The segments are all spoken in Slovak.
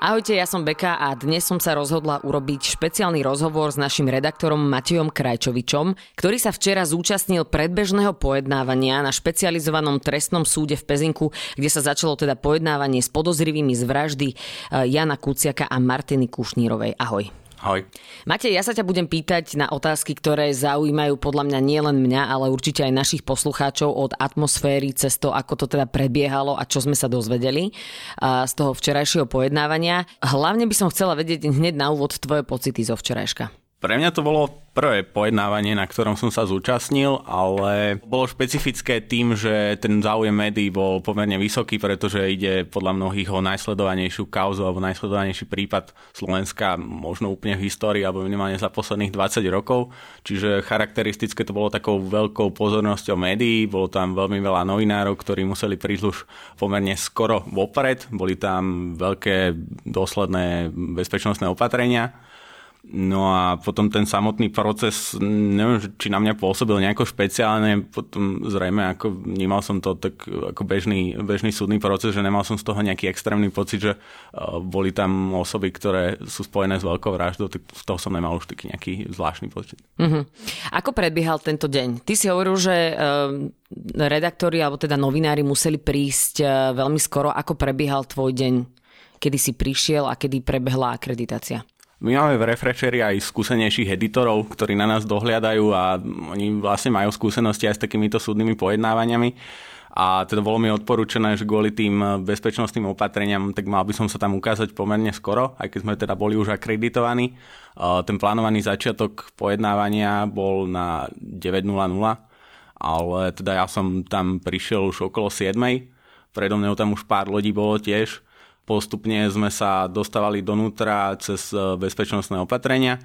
Ahojte, ja som Beka a dnes som sa rozhodla urobiť špeciálny rozhovor s našim redaktorom Matejom Krajčovičom, ktorý sa včera zúčastnil predbežného pojednávania na špecializovanom trestnom súde v Pezinku, kde sa začalo teda pojednávanie s podozrivými z vraždy eh, Jana Kuciaka a Martiny Kušnírovej. Ahoj. Ahoj. Matej, ja sa ťa budem pýtať na otázky, ktoré zaujímajú podľa mňa nielen mňa, ale určite aj našich poslucháčov od atmosféry cez to, ako to teda prebiehalo a čo sme sa dozvedeli z toho včerajšieho pojednávania. Hlavne by som chcela vedieť hneď na úvod tvoje pocity zo včerajška. Pre mňa to bolo prvé pojednávanie, na ktorom som sa zúčastnil, ale bolo špecifické tým, že ten záujem médií bol pomerne vysoký, pretože ide podľa mnohých o najsledovanejšiu kauzu alebo najsledovanejší prípad Slovenska možno úplne v histórii alebo minimálne za posledných 20 rokov. Čiže charakteristické to bolo takou veľkou pozornosťou médií, bolo tam veľmi veľa novinárov, ktorí museli prísť už pomerne skoro vopred, boli tam veľké dôsledné bezpečnostné opatrenia No a potom ten samotný proces, neviem, či na mňa pôsobil nejako špeciálne, potom zrejme ako vnímal som to tak ako bežný, bežný súdny proces, že nemal som z toho nejaký extrémny pocit, že uh, boli tam osoby, ktoré sú spojené s veľkou vraždou, tak z toho som nemal už taký nejaký zvláštny pocit. Uh-huh. Ako prebiehal tento deň? Ty si hovoril, že uh, redaktori alebo teda novinári museli prísť uh, veľmi skoro. Ako prebiehal tvoj deň? Kedy si prišiel a kedy prebehla akreditácia? My máme v Refresheri aj skúsenejších editorov, ktorí na nás dohliadajú a oni vlastne majú skúsenosti aj s takýmito súdnymi pojednávaniami. A teda bolo mi odporúčené, že kvôli tým bezpečnostným opatreniam, tak mal by som sa tam ukázať pomerne skoro, aj keď sme teda boli už akreditovaní. Ten plánovaný začiatok pojednávania bol na 9.00, ale teda ja som tam prišiel už okolo 7. Predo mňou tam už pár ľudí bolo tiež Postupne sme sa dostávali donútra cez e, bezpečnostné opatrenia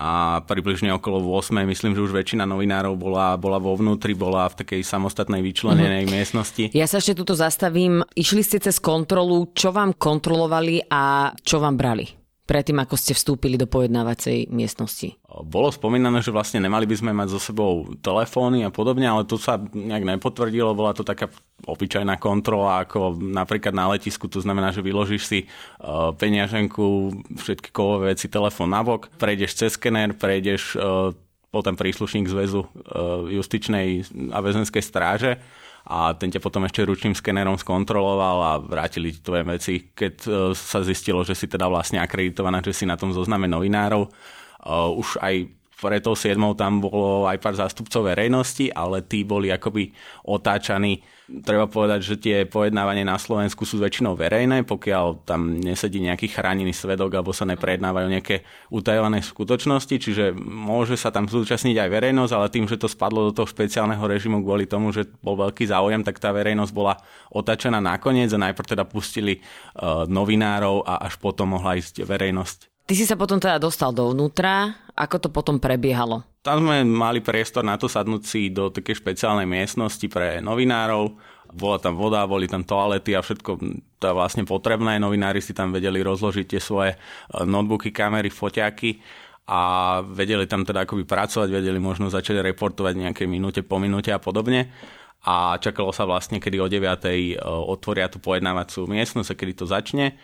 a približne okolo 8. myslím, že už väčšina novinárov bola, bola vo vnútri, bola v takej samostatnej vyčlenenej mm-hmm. miestnosti. Ja sa ešte tuto zastavím. Išli ste cez kontrolu, čo vám kontrolovali a čo vám brali? Predtým, ako ste vstúpili do pojednávacej miestnosti? Bolo spomínané, že vlastne nemali by sme mať so sebou telefóny a podobne, ale to sa nejak nepotvrdilo. Bola to taká obyčajná kontrola, ako napríklad na letisku, to znamená, že vyložíš si uh, peňaženku, všetky kovové veci, telefón nabok, prejdeš cez skener, prejdeš uh, potom príslušník zväzu uh, justičnej a väzenskej stráže a ten ťa potom ešte ručným skenerom skontroloval a vrátili ti tvoje veci, keď uh, sa zistilo, že si teda vlastne akreditovaná, že si na tom zozname novinárov. Uh, už aj pre tou 7 tam bolo aj pár zástupcov verejnosti, ale tí boli akoby otáčaní. Treba povedať, že tie pojednávania na Slovensku sú väčšinou verejné, pokiaľ tam nesedí nejaký chránený svedok alebo sa neprejednávajú nejaké utajované skutočnosti, čiže môže sa tam zúčastniť aj verejnosť, ale tým, že to spadlo do toho špeciálneho režimu kvôli tomu, že bol veľký záujem, tak tá verejnosť bola otáčaná nakoniec a najprv teda pustili uh, novinárov a až potom mohla ísť verejnosť. Ty si sa potom teda dostal dovnútra. Ako to potom prebiehalo? Tam sme mali priestor na to sadnúť si do takej špeciálnej miestnosti pre novinárov. Bola tam voda, boli tam toalety a všetko to vlastne potrebné. Novinári si tam vedeli rozložiť tie svoje e, notebooky, kamery, foťáky a vedeli tam teda akoby pracovať, vedeli možno začať reportovať nejaké minúte po minúte a podobne a čakalo sa vlastne, kedy o 9. E, otvoria tú pojednávacú miestnosť a kedy to začne.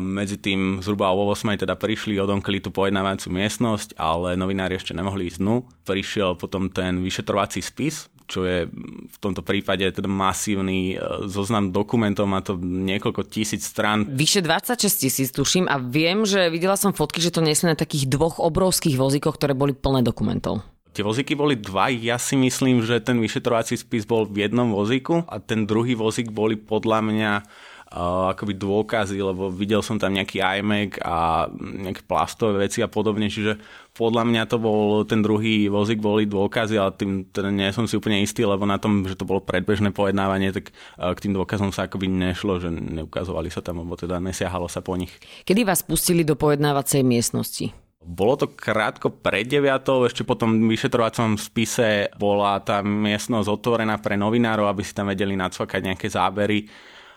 Medzi tým zhruba o 8. teda prišli, odomkli tú pojednávajúcu miestnosť, ale novinári ešte nemohli ísť dnu. Prišiel potom ten vyšetrovací spis, čo je v tomto prípade teda masívny e, zoznam dokumentov, má to niekoľko tisíc strán. Vyše 26 tisíc tuším a viem, že videla som fotky, že to nesli na takých dvoch obrovských vozíkoch, ktoré boli plné dokumentov. Tie vozíky boli dva, ja si myslím, že ten vyšetrovací spis bol v jednom vozíku a ten druhý vozík boli podľa mňa akoby dôkazy, lebo videl som tam nejaký iMac a nejaké plastové veci a podobne, čiže podľa mňa to bol, ten druhý vozík boli dôkazy, ale tým teda nie som si úplne istý, lebo na tom, že to bolo predbežné pojednávanie, tak uh, k tým dôkazom sa akoby nešlo, že neukazovali sa tam, lebo teda nesiahalo sa po nich. Kedy vás pustili do pojednávacej miestnosti? Bolo to krátko pred 9. Ešte po tom vyšetrovacom spise bola tá miestnosť otvorená pre novinárov, aby si tam vedeli nacvakať nejaké zábery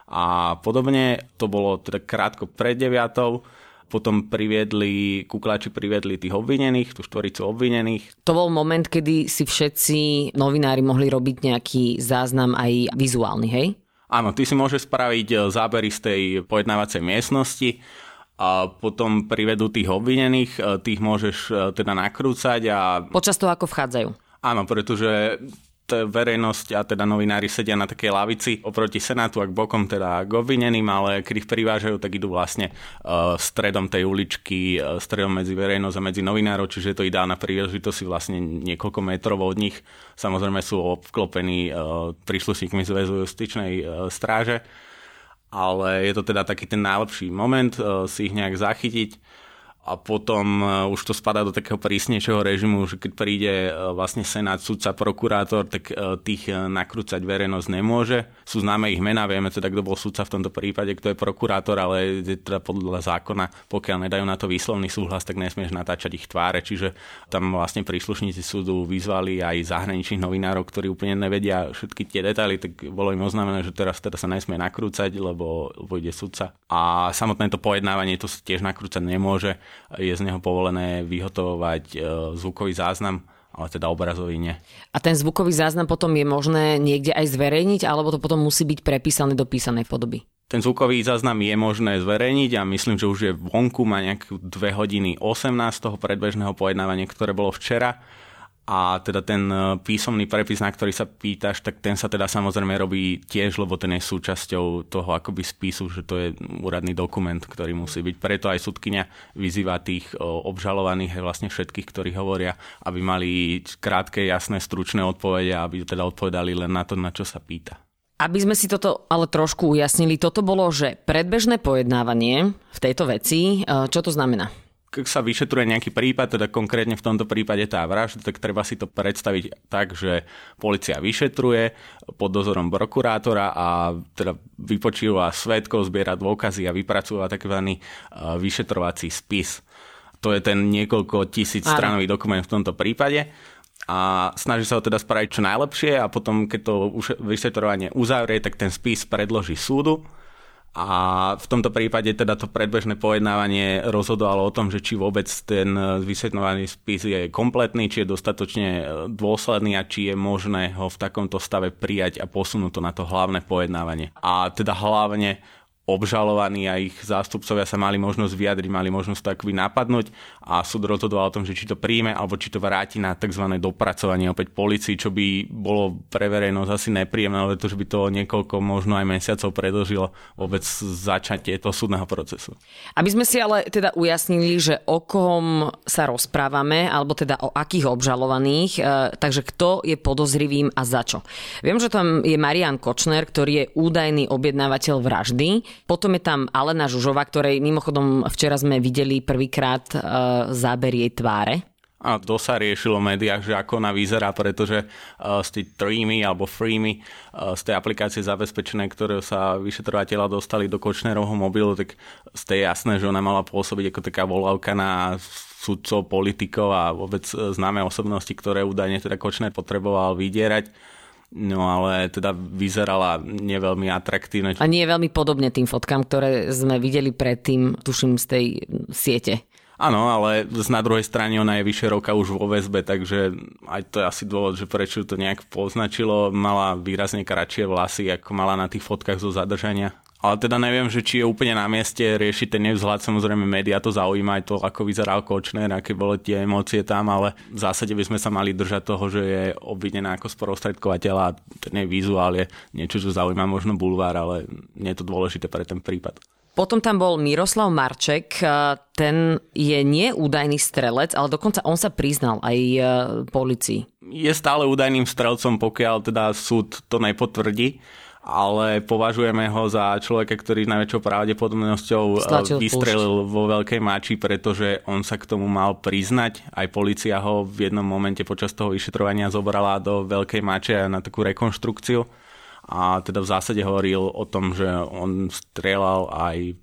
a podobne. To bolo teda krátko pred 9 potom priviedli, kuklači priviedli tých obvinených, tú štvoricu obvinených. To bol moment, kedy si všetci novinári mohli robiť nejaký záznam aj vizuálny, hej? Áno, ty si môžeš spraviť e, zábery z tej pojednávacej miestnosti a potom privedú tých obvinených, e, tých môžeš e, teda nakrúcať a... Počas toho, ako vchádzajú. Áno, pretože verejnosť a teda novinári sedia na takej lavici oproti Senátu a bokom teda k obvineným, ale keď ich privážajú, tak idú vlastne uh, stredom tej uličky, uh, stredom medzi verejnosť a medzi novinárov, čiže je to ideálna príležitosť si vlastne niekoľko metrov od nich. Samozrejme sú obklopení príslušníkmi zväzu justičnej stráže, ale je to teda taký ten najlepší moment si ich nejak zachytiť a potom uh, už to spadá do takého prísnejšieho režimu, že keď príde uh, vlastne senát, sudca, prokurátor, tak uh, tých nakrúcať verejnosť nemôže. Sú známe ich mená, vieme teda, kto bol sudca v tomto prípade, kto je prokurátor, ale je teda podľa zákona, pokiaľ nedajú na to výslovný súhlas, tak nesmieš natáčať ich tváre, čiže tam vlastne príslušníci súdu vyzvali aj zahraničných novinárov, ktorí úplne nevedia všetky tie detaily, tak bolo im oznámené, že teraz teda sa nesmie nakrúcať, lebo, lebo sudca. A samotné to pojednávanie to tiež nakrúcať nemôže je z neho povolené vyhotovovať e, zvukový záznam ale teda obrazový nie. A ten zvukový záznam potom je možné niekde aj zverejniť, alebo to potom musí byť prepísané do písanej podoby? Ten zvukový záznam je možné zverejniť a myslím, že už je vonku, má nejakú 2 hodiny 18 toho predbežného pojednávania, ktoré bolo včera a teda ten e, písomný prepis, na ktorý sa pýtaš, tak ten sa teda samozrejme robí tiež, lebo ten je súčasťou toho akoby spisu, že to je úradný dokument, ktorý musí byť. Preto aj sudkynia vyzýva tých e, obžalovaných, vlastne všetkých, ktorí hovoria, aby mali krátke, jasné, stručné odpovede aby teda odpovedali len na to, na čo sa pýta. Aby sme si toto ale trošku ujasnili, toto bolo, že predbežné pojednávanie v tejto veci, e, čo to znamená? Keď sa vyšetruje nejaký prípad, teda konkrétne v tomto prípade tá vražda, tak treba si to predstaviť tak, že policia vyšetruje pod dozorom prokurátora a teda vypočíva svetkov, zbiera dôkazy a vypracúva tzv. vyšetrovací spis. To je ten niekoľko tisíc stranový dokument v tomto prípade a snaží sa ho teda spraviť čo najlepšie a potom, keď to vyšetrovanie uzavrie, tak ten spis predloží súdu a v tomto prípade teda to predbežné pojednávanie rozhodovalo o tom, že či vôbec ten vysvetľovaný spis je kompletný, či je dostatočne dôsledný a či je možné ho v takomto stave prijať a posunúť to na to hlavné pojednávanie. A teda hlavne obžalovaní a ich zástupcovia sa mali možnosť vyjadriť, mali možnosť akoby napadnúť a súd rozhodoval o tom, že či to príjme alebo či to vráti na tzv. dopracovanie opäť policii, čo by bolo pre verejnosť asi nepríjemné, ale to, že by to niekoľko, možno aj mesiacov predlžilo vôbec začatie toho súdneho procesu. Aby sme si ale teda ujasnili, že o kom sa rozprávame, alebo teda o akých obžalovaných, e, takže kto je podozrivým a za čo. Viem, že tam je Marian Kočner, ktorý je údajný objednávateľ vraždy. Potom je tam Alena Žužova, ktorej mimochodom včera sme videli prvýkrát uh, záber jej tváre. A to sa riešilo v médiách, že ako ona vyzerá, pretože uh, z tej Treemy alebo Freemy, uh, z tej aplikácie zabezpečené, ktoré sa vyšetrovateľa dostali do Kočnerovho mobilu, tak z tej jasné, že ona mala pôsobiť ako taká volávka na sudcov, politikov a vôbec známe osobnosti, ktoré údajne teda Kočner potreboval vydierať No ale teda vyzerala neveľmi atraktívne. A nie je veľmi podobne tým fotkám, ktoré sme videli predtým, tuším, z tej siete. Áno, ale na druhej strane ona je vyše roka už vo väzbe, takže aj to je asi dôvod, že prečo to nejak poznačilo. Mala výrazne kratšie vlasy, ako mala na tých fotkách zo zadržania. Ale teda neviem, že či je úplne na mieste riešiť ten nevzhľad. Samozrejme, média to zaujíma aj to, ako vyzeral Kočner, aké boli tie emócie tam, ale v zásade by sme sa mali držať toho, že je obvinená ako sprostredkovateľ a ten jej vizuál je niečo, čo zaujíma možno bulvár, ale nie je to dôležité pre ten prípad. Potom tam bol Miroslav Marček, ten je nie údajný strelec, ale dokonca on sa priznal aj e, policii. Je stále údajným strelcom, pokiaľ teda súd to nepotvrdí ale považujeme ho za človeka, ktorý najväčšou pravdepodobnosťou eh, Stlačil vystrelil púšť. vo Veľkej Mači, pretože on sa k tomu mal priznať. Aj policia ho v jednom momente počas toho vyšetrovania zobrala do Veľkej Mače na takú rekonštrukciu a teda v zásade hovoril o tom, že on strieľal aj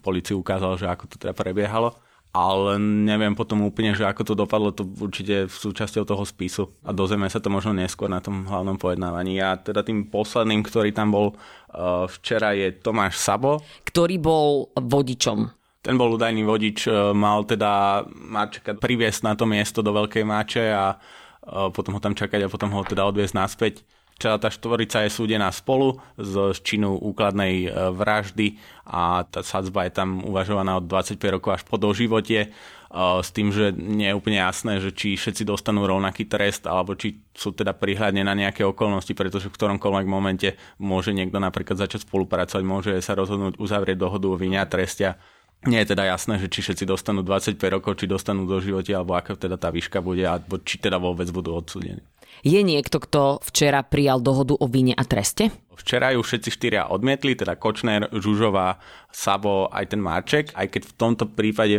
policiu ukázal, že ako to teda prebiehalo. Ale neviem potom úplne, že ako to dopadlo, to určite v súčasťou toho spisu a dozrieme sa to možno neskôr na tom hlavnom pojednávaní. A teda tým posledným, ktorý tam bol uh, včera je Tomáš Sabo. Ktorý bol vodičom. Ten bol údajný vodič, uh, mal teda Marčeka priviesť na to miesto do Veľkej Máče a uh, potom ho tam čakať a potom ho teda odviesť naspäť tá štvorica je súdená spolu z činu úkladnej e, vraždy a tá sadzba je tam uvažovaná od 25 rokov až po doživotie e, s tým, že nie je úplne jasné, že či všetci dostanú rovnaký trest alebo či sú teda prihľadne na nejaké okolnosti, pretože v ktoromkoľvek momente môže niekto napríklad začať spolupracovať, môže sa rozhodnúť uzavrieť dohodu o vine a trestia nie je teda jasné, že či všetci dostanú 25 rokov, či dostanú do živote, alebo aká teda tá výška bude, alebo či teda vôbec budú odsúdení. Je niekto, kto včera prijal dohodu o vine a treste? Včera ju všetci štyria odmietli, teda Kočner, Žužová, Sabo, aj ten Marček, aj keď v tomto prípade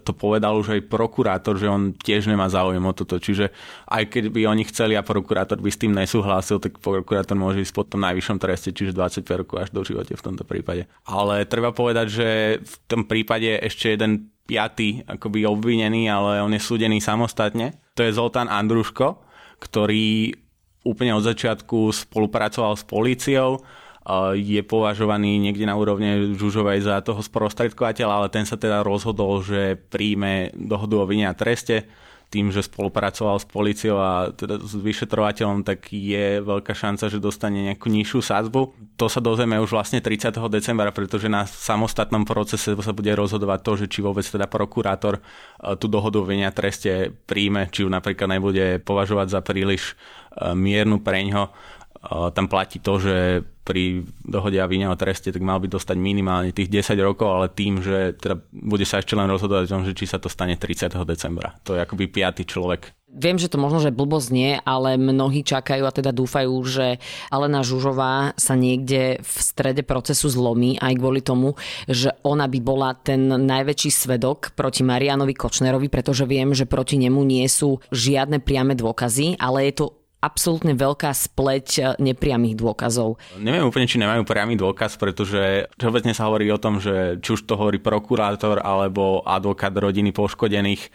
to povedal už aj prokurátor, že on tiež nemá záujem o toto. Čiže aj keď by oni chceli a prokurátor by s tým nesúhlasil, tak prokurátor môže ísť po tom najvyššom treste, čiže 25 rokov až do živote v tomto prípade. Ale treba povedať, že v tom prípade ešte jeden piatý akoby obvinený, ale on je súdený samostatne. To je Zoltán Andruško, ktorý úplne od začiatku spolupracoval s políciou, je považovaný niekde na úrovne Žužovej za toho sprostredkovateľa, ale ten sa teda rozhodol, že príjme dohodu o vine a treste tým, že spolupracoval s policiou a teda s vyšetrovateľom, tak je veľká šanca, že dostane nejakú nižšiu sázbu. To sa dozrieme už vlastne 30. decembra, pretože na samostatnom procese sa bude rozhodovať to, že či vôbec teda prokurátor e, tú dohodu o treste príjme, či ju napríklad nebude považovať za príliš e, miernu preňho. E, tam platí to, že pri dohode a vine o treste, tak mal by dostať minimálne tých 10 rokov, ale tým, že teda bude sa ešte len rozhodovať o tom, že či sa to stane 30. decembra. To je akoby piatý človek. Viem, že to možno, že blbosť nie, ale mnohí čakajú a teda dúfajú, že Alena Žužová sa niekde v strede procesu zlomí aj kvôli tomu, že ona by bola ten najväčší svedok proti Marianovi Kočnerovi, pretože viem, že proti nemu nie sú žiadne priame dôkazy, ale je to absolútne veľká spleť eh, nepriamých dôkazov. Neviem úplne, či nemajú priamy dôkaz, pretože všeobecne sa hovorí o tom, že či už to hovorí prokurátor alebo advokát rodiny poškodených,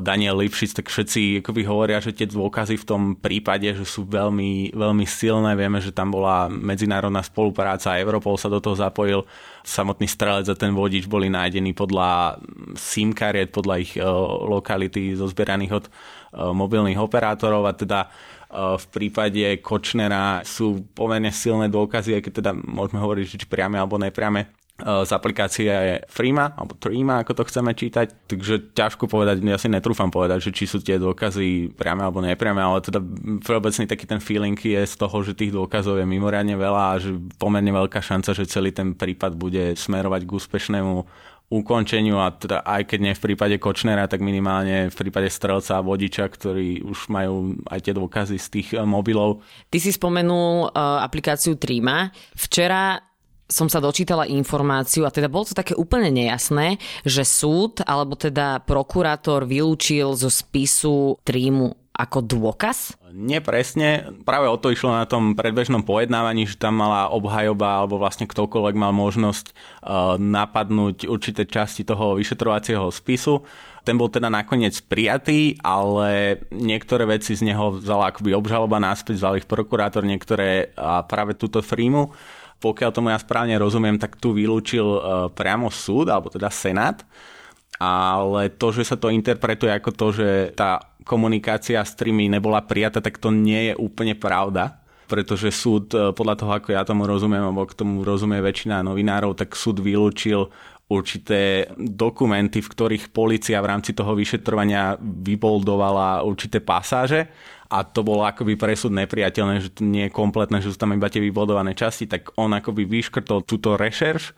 Daniel Lipšic, tak všetci akoby hovoria, že tie dôkazy v tom prípade, že sú veľmi, veľmi silné. Vieme, že tam bola medzinárodná spolupráca, Europol sa do toho zapojil, samotný strelec a ten vodič boli nájdení podľa SIM kariet, podľa ich uh, lokality zozbieraných od uh, mobilných operátorov. A teda v prípade Kočnera sú pomerne silné dôkazy, aj keď teda môžeme hovoriť, či priame alebo nepriame z aplikácie je Freema, alebo Trima, ako to chceme čítať. Takže ťažko povedať, ja si netrúfam povedať, že či sú tie dôkazy priame alebo nepriame, ale teda všeobecný taký ten feeling je z toho, že tých dôkazov je mimoriadne veľa a že pomerne veľká šanca, že celý ten prípad bude smerovať k úspešnému ukončeniu a teda aj keď nie v prípade Kočnera, tak minimálne v prípade strelca a vodiča, ktorí už majú aj tie dôkazy z tých eh, mobilov. Ty si spomenul uh, aplikáciu Trima. Včera som sa dočítala informáciu a teda bolo to také úplne nejasné, že súd alebo teda prokurátor vylúčil zo spisu trímu ako dôkaz? Nie presne. Práve o to išlo na tom predbežnom pojednávaní, že tam mala obhajoba alebo vlastne ktokoľvek mal možnosť uh, napadnúť určité časti toho vyšetrovacieho spisu. Ten bol teda nakoniec prijatý, ale niektoré veci z neho vzala akoby obžaloba náspäť, vzal ich prokurátor, niektoré a práve túto frímu pokiaľ tomu ja správne rozumiem, tak tu vylúčil uh, priamo súd, alebo teda senát, ale to, že sa to interpretuje ako to, že tá komunikácia s trimi nebola prijata, tak to nie je úplne pravda. Pretože súd, uh, podľa toho, ako ja tomu rozumiem, alebo k tomu rozumie väčšina novinárov, tak súd vylúčil určité dokumenty, v ktorých policia v rámci toho vyšetrovania vyboldovala určité pasáže a to bolo akoby pre súd nepriateľné, že to nie je kompletné, že sú tam iba tie vybodované časti, tak on akoby vyškrtol túto rešerš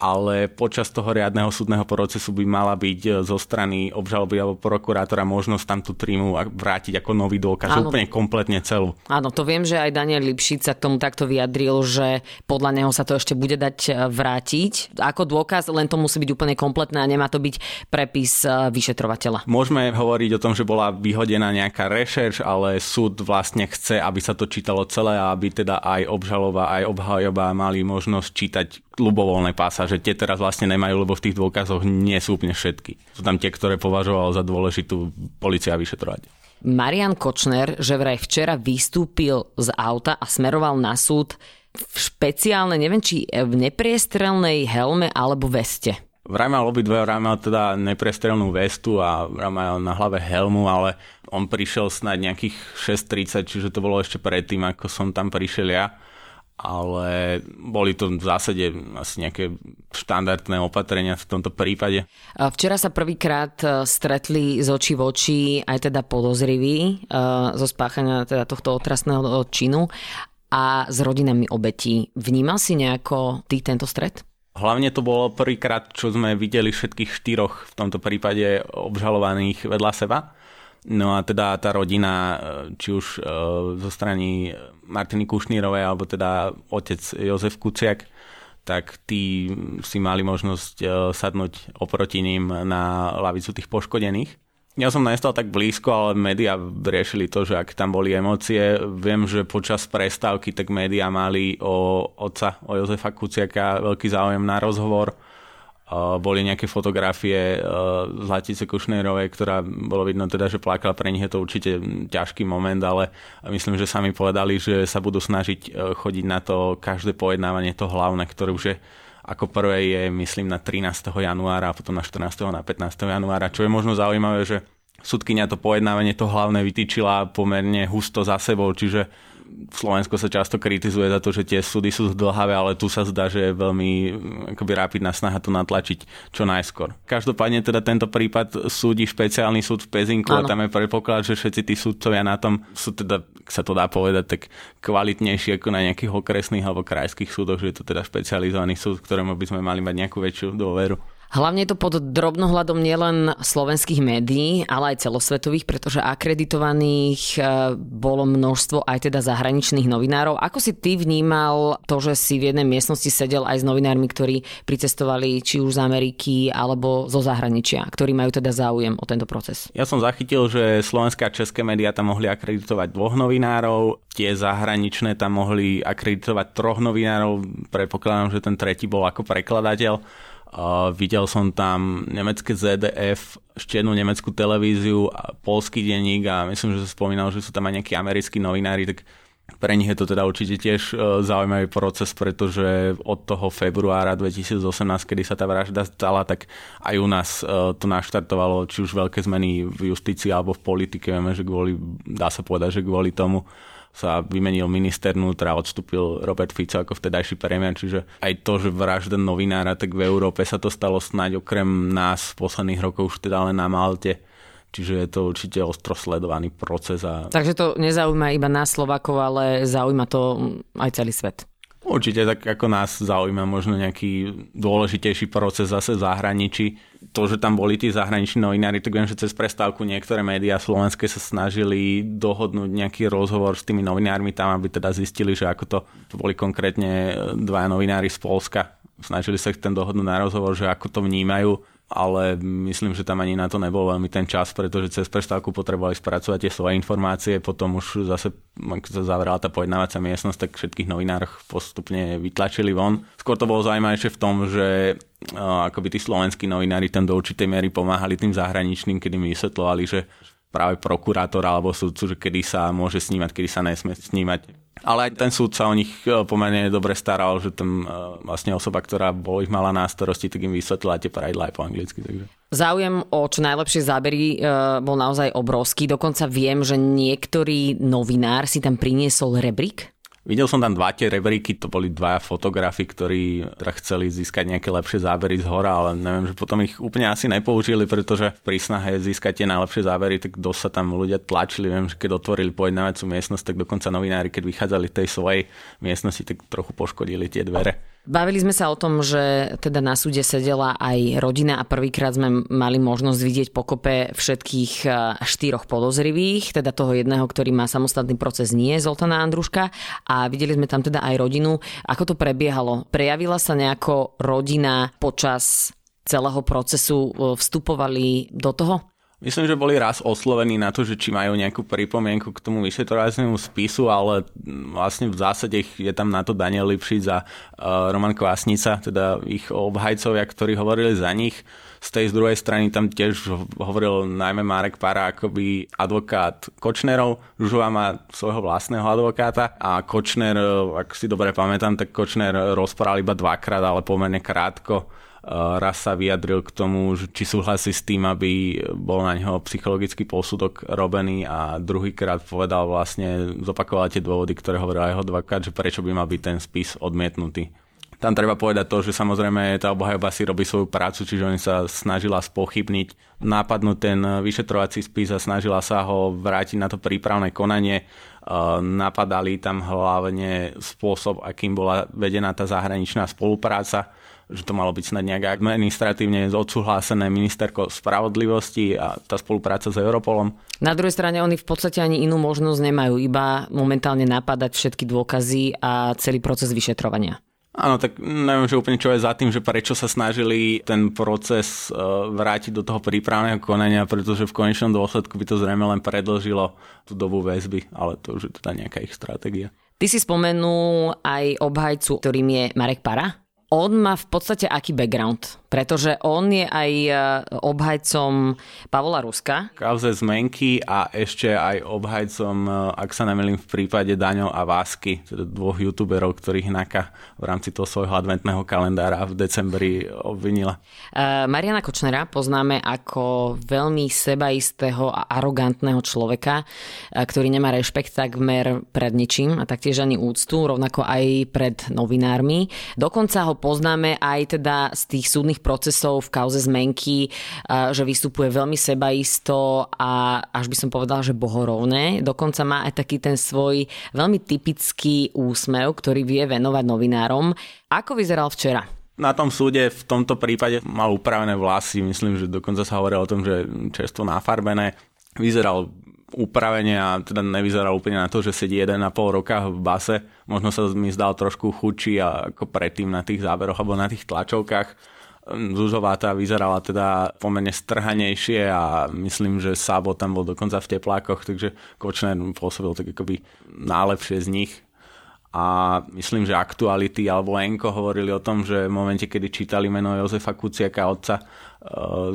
ale počas toho riadneho súdneho procesu by mala byť e, zo strany obžaloby alebo prokurátora možnosť tam tú trímu vrátiť ako nový dôkaz, Áno. úplne kompletne celú. Áno, to viem, že aj Daniel Lipšic sa k tomu takto vyjadril, že podľa neho sa to ešte bude dať e, vrátiť ako dôkaz, len to musí byť úplne kompletné a nemá to byť prepis e, vyšetrovateľa. Môžeme hovoriť o tom, že bola vyhodená nejaká rešerš, ale súd vlastne chce, aby sa to čítalo celé a aby teda aj obžaloba, aj obhajoba mali možnosť čítať ľubovoľné pasáže. Tie teraz vlastne nemajú, lebo v tých dôkazoch nie sú úplne všetky. Sú tam tie, ktoré považoval za dôležitú policia vyšetrovať. Marian Kočner, že vraj včera vystúpil z auta a smeroval na súd v špeciálne, neviem či v nepriestrelnej helme alebo veste. Vraj mal obidve, vraj mal teda neprestrelnú vestu a vraj mal na hlave helmu, ale on prišiel snáď nejakých 6.30, čiže to bolo ešte predtým, ako som tam prišiel ja. Ale boli to v zásade asi nejaké štandardné opatrenia v tomto prípade. Včera sa prvýkrát e, stretli z očí v oči aj teda podozriví e, zo spáchania teda tohto otrasného činu a s rodinami obetí. Vnímal si nejako ty tento stret? Hlavne to bolo prvýkrát, čo sme videli všetkých štyroch v tomto prípade obžalovaných vedľa seba. No a teda tá rodina, či už e, zo strany Martiny Kušnírovej, alebo teda otec Jozef Kuciak, tak tí si mali možnosť e, sadnúť oproti ním na lavicu tých poškodených. Ja som nestal tak blízko, ale médiá riešili to, že ak tam boli emócie. Viem, že počas prestávky tak médiá mali o otca, o Jozefa Kuciaka veľký záujem na rozhovor. Boli nejaké fotografie z Latice Kušnerovej, ktorá bolo vidno teda, že plakala. Pre nich je to určite ťažký moment, ale myslím, že sami povedali, že sa budú snažiť e, chodiť na to každé pojednávanie, to hlavné, ktoré už je ako prvé je, myslím, na 13. januára a potom na 14. a na 15. januára, čo je možno zaujímavé, že sudkynia to pojednávanie to hlavné vytýčila pomerne husto za sebou, čiže Slovensko sa často kritizuje za to, že tie súdy sú zdlhavé, ale tu sa zdá, že je veľmi akoby rápidná snaha to natlačiť čo najskôr. Každopádne teda tento prípad súdi špeciálny súd v Pezinku ano. a tam je predpoklad, že všetci tí súdcovia na tom sú teda, sa to dá povedať, tak kvalitnejší ako na nejakých okresných alebo krajských súdoch, že je to teda špecializovaný súd, ktorému by sme mali mať nejakú väčšiu dôveru. Hlavne je to pod drobnohľadom nielen slovenských médií, ale aj celosvetových, pretože akreditovaných e, bolo množstvo aj teda zahraničných novinárov. Ako si ty vnímal to, že si v jednej miestnosti sedel aj s novinármi, ktorí pricestovali či už z Ameriky alebo zo zahraničia, ktorí majú teda záujem o tento proces? Ja som zachytil, že slovenské a české médiá tam mohli akreditovať dvoch novinárov, tie zahraničné tam mohli akreditovať troch novinárov, predpokladám, že ten tretí bol ako prekladateľ Videl som tam nemecké ZDF, ešte jednu nemeckú televíziu, polský denník a myslím, že sa spomínal, že sú tam aj nejakí americkí novinári, tak pre nich je to teda určite tiež uh, zaujímavý proces, pretože od toho februára 2018, kedy sa tá vražda stala, tak aj u nás uh, to naštartovalo či už veľké zmeny v justícii alebo v politike. Vieme, že kvôli, dá sa povedať, že kvôli tomu sa vymenil minister vnútra, odstúpil Robert Fico ako vtedajší premiér, čiže aj to, že vražda novinára, tak v Európe sa to stalo snáď okrem nás v posledných rokoch už teda len na Malte. Čiže je to určite ostro sledovaný proces. A... Takže to nezaujíma iba nás Slovakov, ale zaujíma to aj celý svet. Určite tak ako nás zaujíma možno nejaký dôležitejší proces zase v zahraničí. To, že tam boli tí zahraniční novinári, tak viem, že cez prestávku niektoré médiá slovenské sa snažili dohodnúť nejaký rozhovor s tými novinármi tam, aby teda zistili, že ako to, to boli konkrétne dvaja novinári z Polska. Snažili sa ich ten dohodnúť na rozhovor, že ako to vnímajú ale myslím, že tam ani na to nebol veľmi ten čas, pretože cez prestávku potrebovali spracovať tie svoje informácie, potom už zase, ak sa zavrala tá pojednávacia miestnosť, tak všetkých novinárov postupne vytlačili von. Skôr to bolo zaujímavejšie v tom, že akoby tí slovenskí novinári tam do určitej miery pomáhali tým zahraničným, kedy mi vysvetlovali, že práve prokurátor alebo súdcu, že kedy sa môže snímať, kedy sa nesmie snímať ale aj ten súd sa o nich e, pomerne dobre staral, že tam e, vlastne osoba, ktorá bol ich mala na starosti, tak im vysvetlila tie pravidlá aj po anglicky. Takže. Záujem o čo najlepšie zábery e, bol naozaj obrovský. Dokonca viem, že niektorý novinár si tam priniesol rebrík Videl som tam dva tie rebríky, to boli dva fotografi, ktorí teda chceli získať nejaké lepšie zábery z hora, ale neviem, že potom ich úplne asi nepoužili, pretože pri snahe získať tie najlepšie zábery, tak dosť sa tam ľudia tlačili. Viem, že keď otvorili pojednávacú miestnosť, tak dokonca novinári, keď vychádzali tej svojej miestnosti, tak trochu poškodili tie dvere. Bavili sme sa o tom, že teda na súde sedela aj rodina a prvýkrát sme mali možnosť vidieť pokope všetkých e, štyroch podozrivých, teda toho jedného, ktorý má samostatný proces nie, Zoltana Andruška a videli sme tam teda aj rodinu. Ako to prebiehalo? Prejavila sa nejako rodina počas celého procesu? E, vstupovali do toho? Myslím, že boli raz oslovení na to, že či majú nejakú pripomienku k tomu vyšetrovaciemu spisu, ale vlastne v zásade je tam na to Daniel Lipšic a Roman Kvásnica, teda ich obhajcovia, ktorí hovorili za nich. Z tej z druhej strany tam tiež hovoril najmä Marek Para, akoby advokát Kočnerov. Žužová má svojho vlastného advokáta a Kočner, ak si dobre pamätám, tak Kočner rozprával iba dvakrát, ale pomerne krátko raz sa vyjadril k tomu, či súhlasí s tým, aby bol na neho psychologický posudok robený a druhýkrát povedal vlastne, zopakoval tie dôvody, ktoré hovoril aj jeho advokát, že prečo by mal byť ten spis odmietnutý. Tam treba povedať to, že samozrejme tá obhajoba si robí svoju prácu, čiže oni sa snažila spochybniť, nápadnúť ten vyšetrovací spis a snažila sa ho vrátiť na to prípravné konanie. Napadali tam hlavne spôsob, akým bola vedená tá zahraničná spolupráca že to malo byť snad nejak administratívne odsúhlasené ministerko spravodlivosti a tá spolupráca s Europolom. Na druhej strane oni v podstate ani inú možnosť nemajú, iba momentálne napadať všetky dôkazy a celý proces vyšetrovania. Áno, tak neviem, že úplne čo je za tým, že prečo sa snažili ten proces e, vrátiť do toho prípravného konania, pretože v konečnom dôsledku by to zrejme len predlžilo tú dobu väzby, ale to už je teda nejaká ich stratégia. Ty si spomenul aj obhajcu, ktorým je Marek Para. On má v podstate aký background? pretože on je aj e, obhajcom Pavola Ruska. Kauze zmenky a ešte aj obhajcom, e, ak sa nemýlim, v prípade Daňo a Vásky, teda dvoch youtuberov, ktorých Naka v rámci toho svojho adventného kalendára v decembri obvinila. Uh, Mariana Kočnera poznáme ako veľmi sebaistého a arogantného človeka, ktorý nemá rešpekt takmer pred ničím a taktiež ani úctu, rovnako aj pred novinármi. Dokonca ho poznáme aj teda z tých súdnych procesov v kauze zmenky, že vystupuje veľmi sebaisto a až by som povedala, že bohorovné. Dokonca má aj taký ten svoj veľmi typický úsmev, ktorý vie venovať novinárom. Ako vyzeral včera? Na tom súde v tomto prípade mal upravené vlasy, myslím, že dokonca sa hovorilo o tom, že čerstvo nafarbené. Vyzeral upravenie a teda nevyzeral úplne na to, že sedí 1,5 roka v base. Možno sa mi zdal trošku chudší ako predtým na tých záberoch alebo na tých tlačovkách tá vyzerala teda pomerne strhanejšie a myslím, že Sabo tam bol dokonca v teplákoch, takže Kočner pôsobil tak akoby najlepšie z nich. A myslím, že aktuality alebo Enko hovorili o tom, že v momente, kedy čítali meno Jozefa Kuciaka, otca e,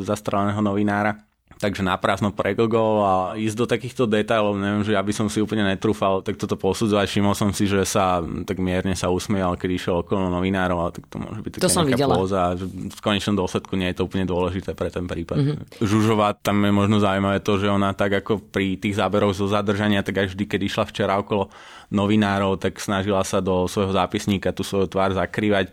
zastreleného novinára, takže naprázdno pregogol a ísť do takýchto detailov, neviem, že aby som si úplne netrúfal, tak toto posudzovať. Všimol som si, že sa tak mierne sa usmial, keď išiel okolo novinárov, ale tak to môže byť to som videla. póza, že v konečnom dôsledku nie je to úplne dôležité pre ten prípad. Mm-hmm. Žužová, tam je možno zaujímavé to, že ona tak ako pri tých záberoch zo zadržania, tak aj vždy, keď išla včera okolo novinárov, tak snažila sa do svojho zápisníka tú svoju tvár zakrývať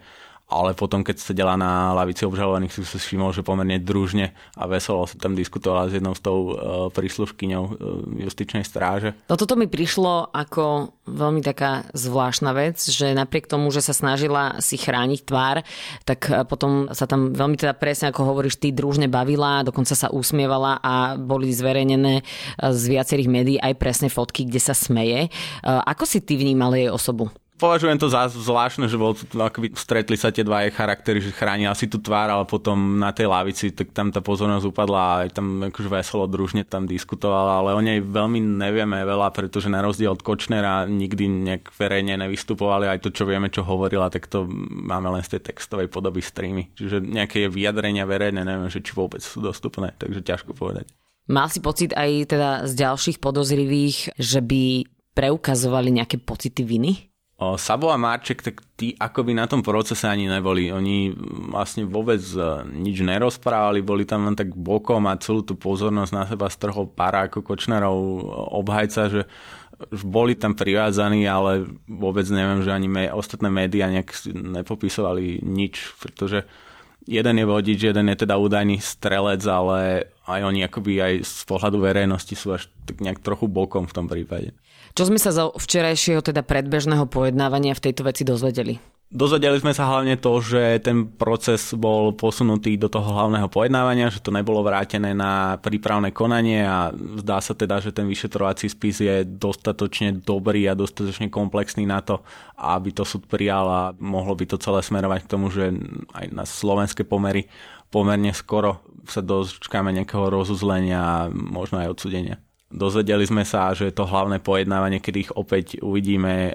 ale potom, keď sedela na lavici obžalovaných, si sa všimol, že pomerne družne a veselo sa tam diskutovala s jednou z tou uh, prísluškyňou uh, justičnej stráže. No toto mi prišlo ako veľmi taká zvláštna vec, že napriek tomu, že sa snažila si chrániť tvár, tak e, potom sa tam veľmi teda presne, ako hovoríš, ty družne bavila, dokonca sa usmievala a boli zverejnené z viacerých médií aj presne fotky, kde sa smeje. Ako si ty vnímal jej osobu? Považujem to za zvláštne, že bol, akoby stretli sa tie dva charaktery, že chránila si tú tvár, ale potom na tej lavici, tak tam tá pozornosť upadla a aj tam akože veselo družne tam diskutovala, ale o nej veľmi nevieme veľa, pretože na rozdiel od Kočnera nikdy nejak verejne nevystupovali, aj to, čo vieme, čo hovorila, tak to máme len z tej textovej podoby streamy. Čiže nejaké vyjadrenia verejné, neviem, že či vôbec sú dostupné, takže ťažko povedať. Mal si pocit aj teda z ďalších podozrivých, že by preukazovali nejaké pocity viny? Sabo a Marček, tak tí akoby na tom procese ani neboli. Oni vlastne vôbec e, nič nerozprávali, boli tam len tak bokom a celú tú pozornosť na seba strhol para ako Kočnerov obhajca, že boli tam privádzaní, ale vôbec neviem, že ani ostatné médiá nejak nepopisovali nič, pretože jeden je vodič, jeden je teda údajný strelec, ale aj oni akoby aj z pohľadu verejnosti sú až tak nejak trochu bokom v tom prípade. Čo sme sa zo včerajšieho teda predbežného pojednávania v tejto veci dozvedeli? Dozvedeli sme sa hlavne to, že ten proces bol posunutý do toho hlavného pojednávania, že to nebolo vrátené na prípravné konanie a zdá sa teda, že ten vyšetrovací spis je dostatočne dobrý a dostatočne komplexný na to, aby to súd prijal a mohlo by to celé smerovať k tomu, že aj na slovenské pomery pomerne skoro sa dočkáme nejakého rozuzlenia a možno aj odsudenia. Dozvedeli sme sa, že to hlavné pojednávanie, kedy ich opäť uvidíme, e,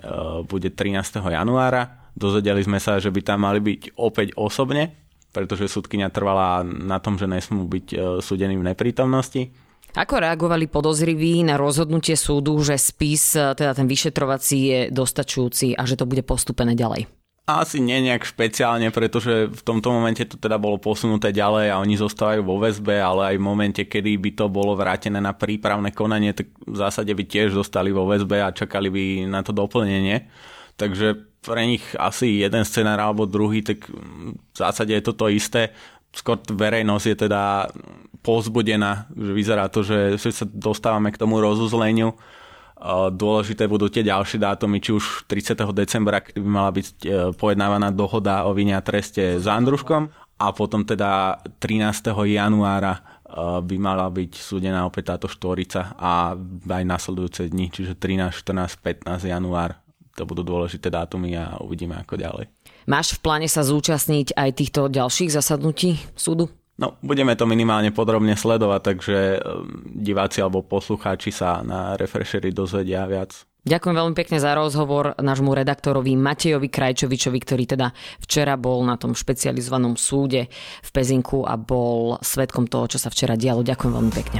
bude 13. januára Dozvedeli sme sa, že by tam mali byť opäť osobne, pretože súdkynia trvala na tom, že nesmú byť e, súdení v neprítomnosti. Ako reagovali podozriví na rozhodnutie súdu, že spis, e, teda ten vyšetrovací je dostačujúci a že to bude postupené ďalej? Asi nie nejak špeciálne, pretože v tomto momente to teda bolo posunuté ďalej a oni zostávajú vo väzbe, ale aj v momente, kedy by to bolo vrátené na prípravné konanie, tak v zásade by tiež zostali vo väzbe a čakali by na to doplnenie. Takže pre nich asi jeden scenár alebo druhý, tak v zásade je to to isté. Skôr verejnosť je teda pozbudená, že vyzerá to, že sa dostávame k tomu rozuzleniu. Dôležité budú tie ďalšie dátumy, či už 30. decembra, kedy by mala byť e, pojednávaná dohoda o vine a treste s Andruškom a potom teda 13. januára e, by mala byť súdená opäť táto štvorica a aj nasledujúce dni, čiže 13, 14, 15 január to budú dôležité dátumy a uvidíme ako ďalej. Máš v pláne sa zúčastniť aj týchto ďalších zasadnutí súdu? No, budeme to minimálne podrobne sledovať, takže um, diváci alebo poslucháči sa na Refreshery dozvedia viac. Ďakujem veľmi pekne za rozhovor nášmu redaktorovi Matejovi Krajčovičovi, ktorý teda včera bol na tom špecializovanom súde v Pezinku a bol svetkom toho, čo sa včera dialo. Ďakujem veľmi pekne.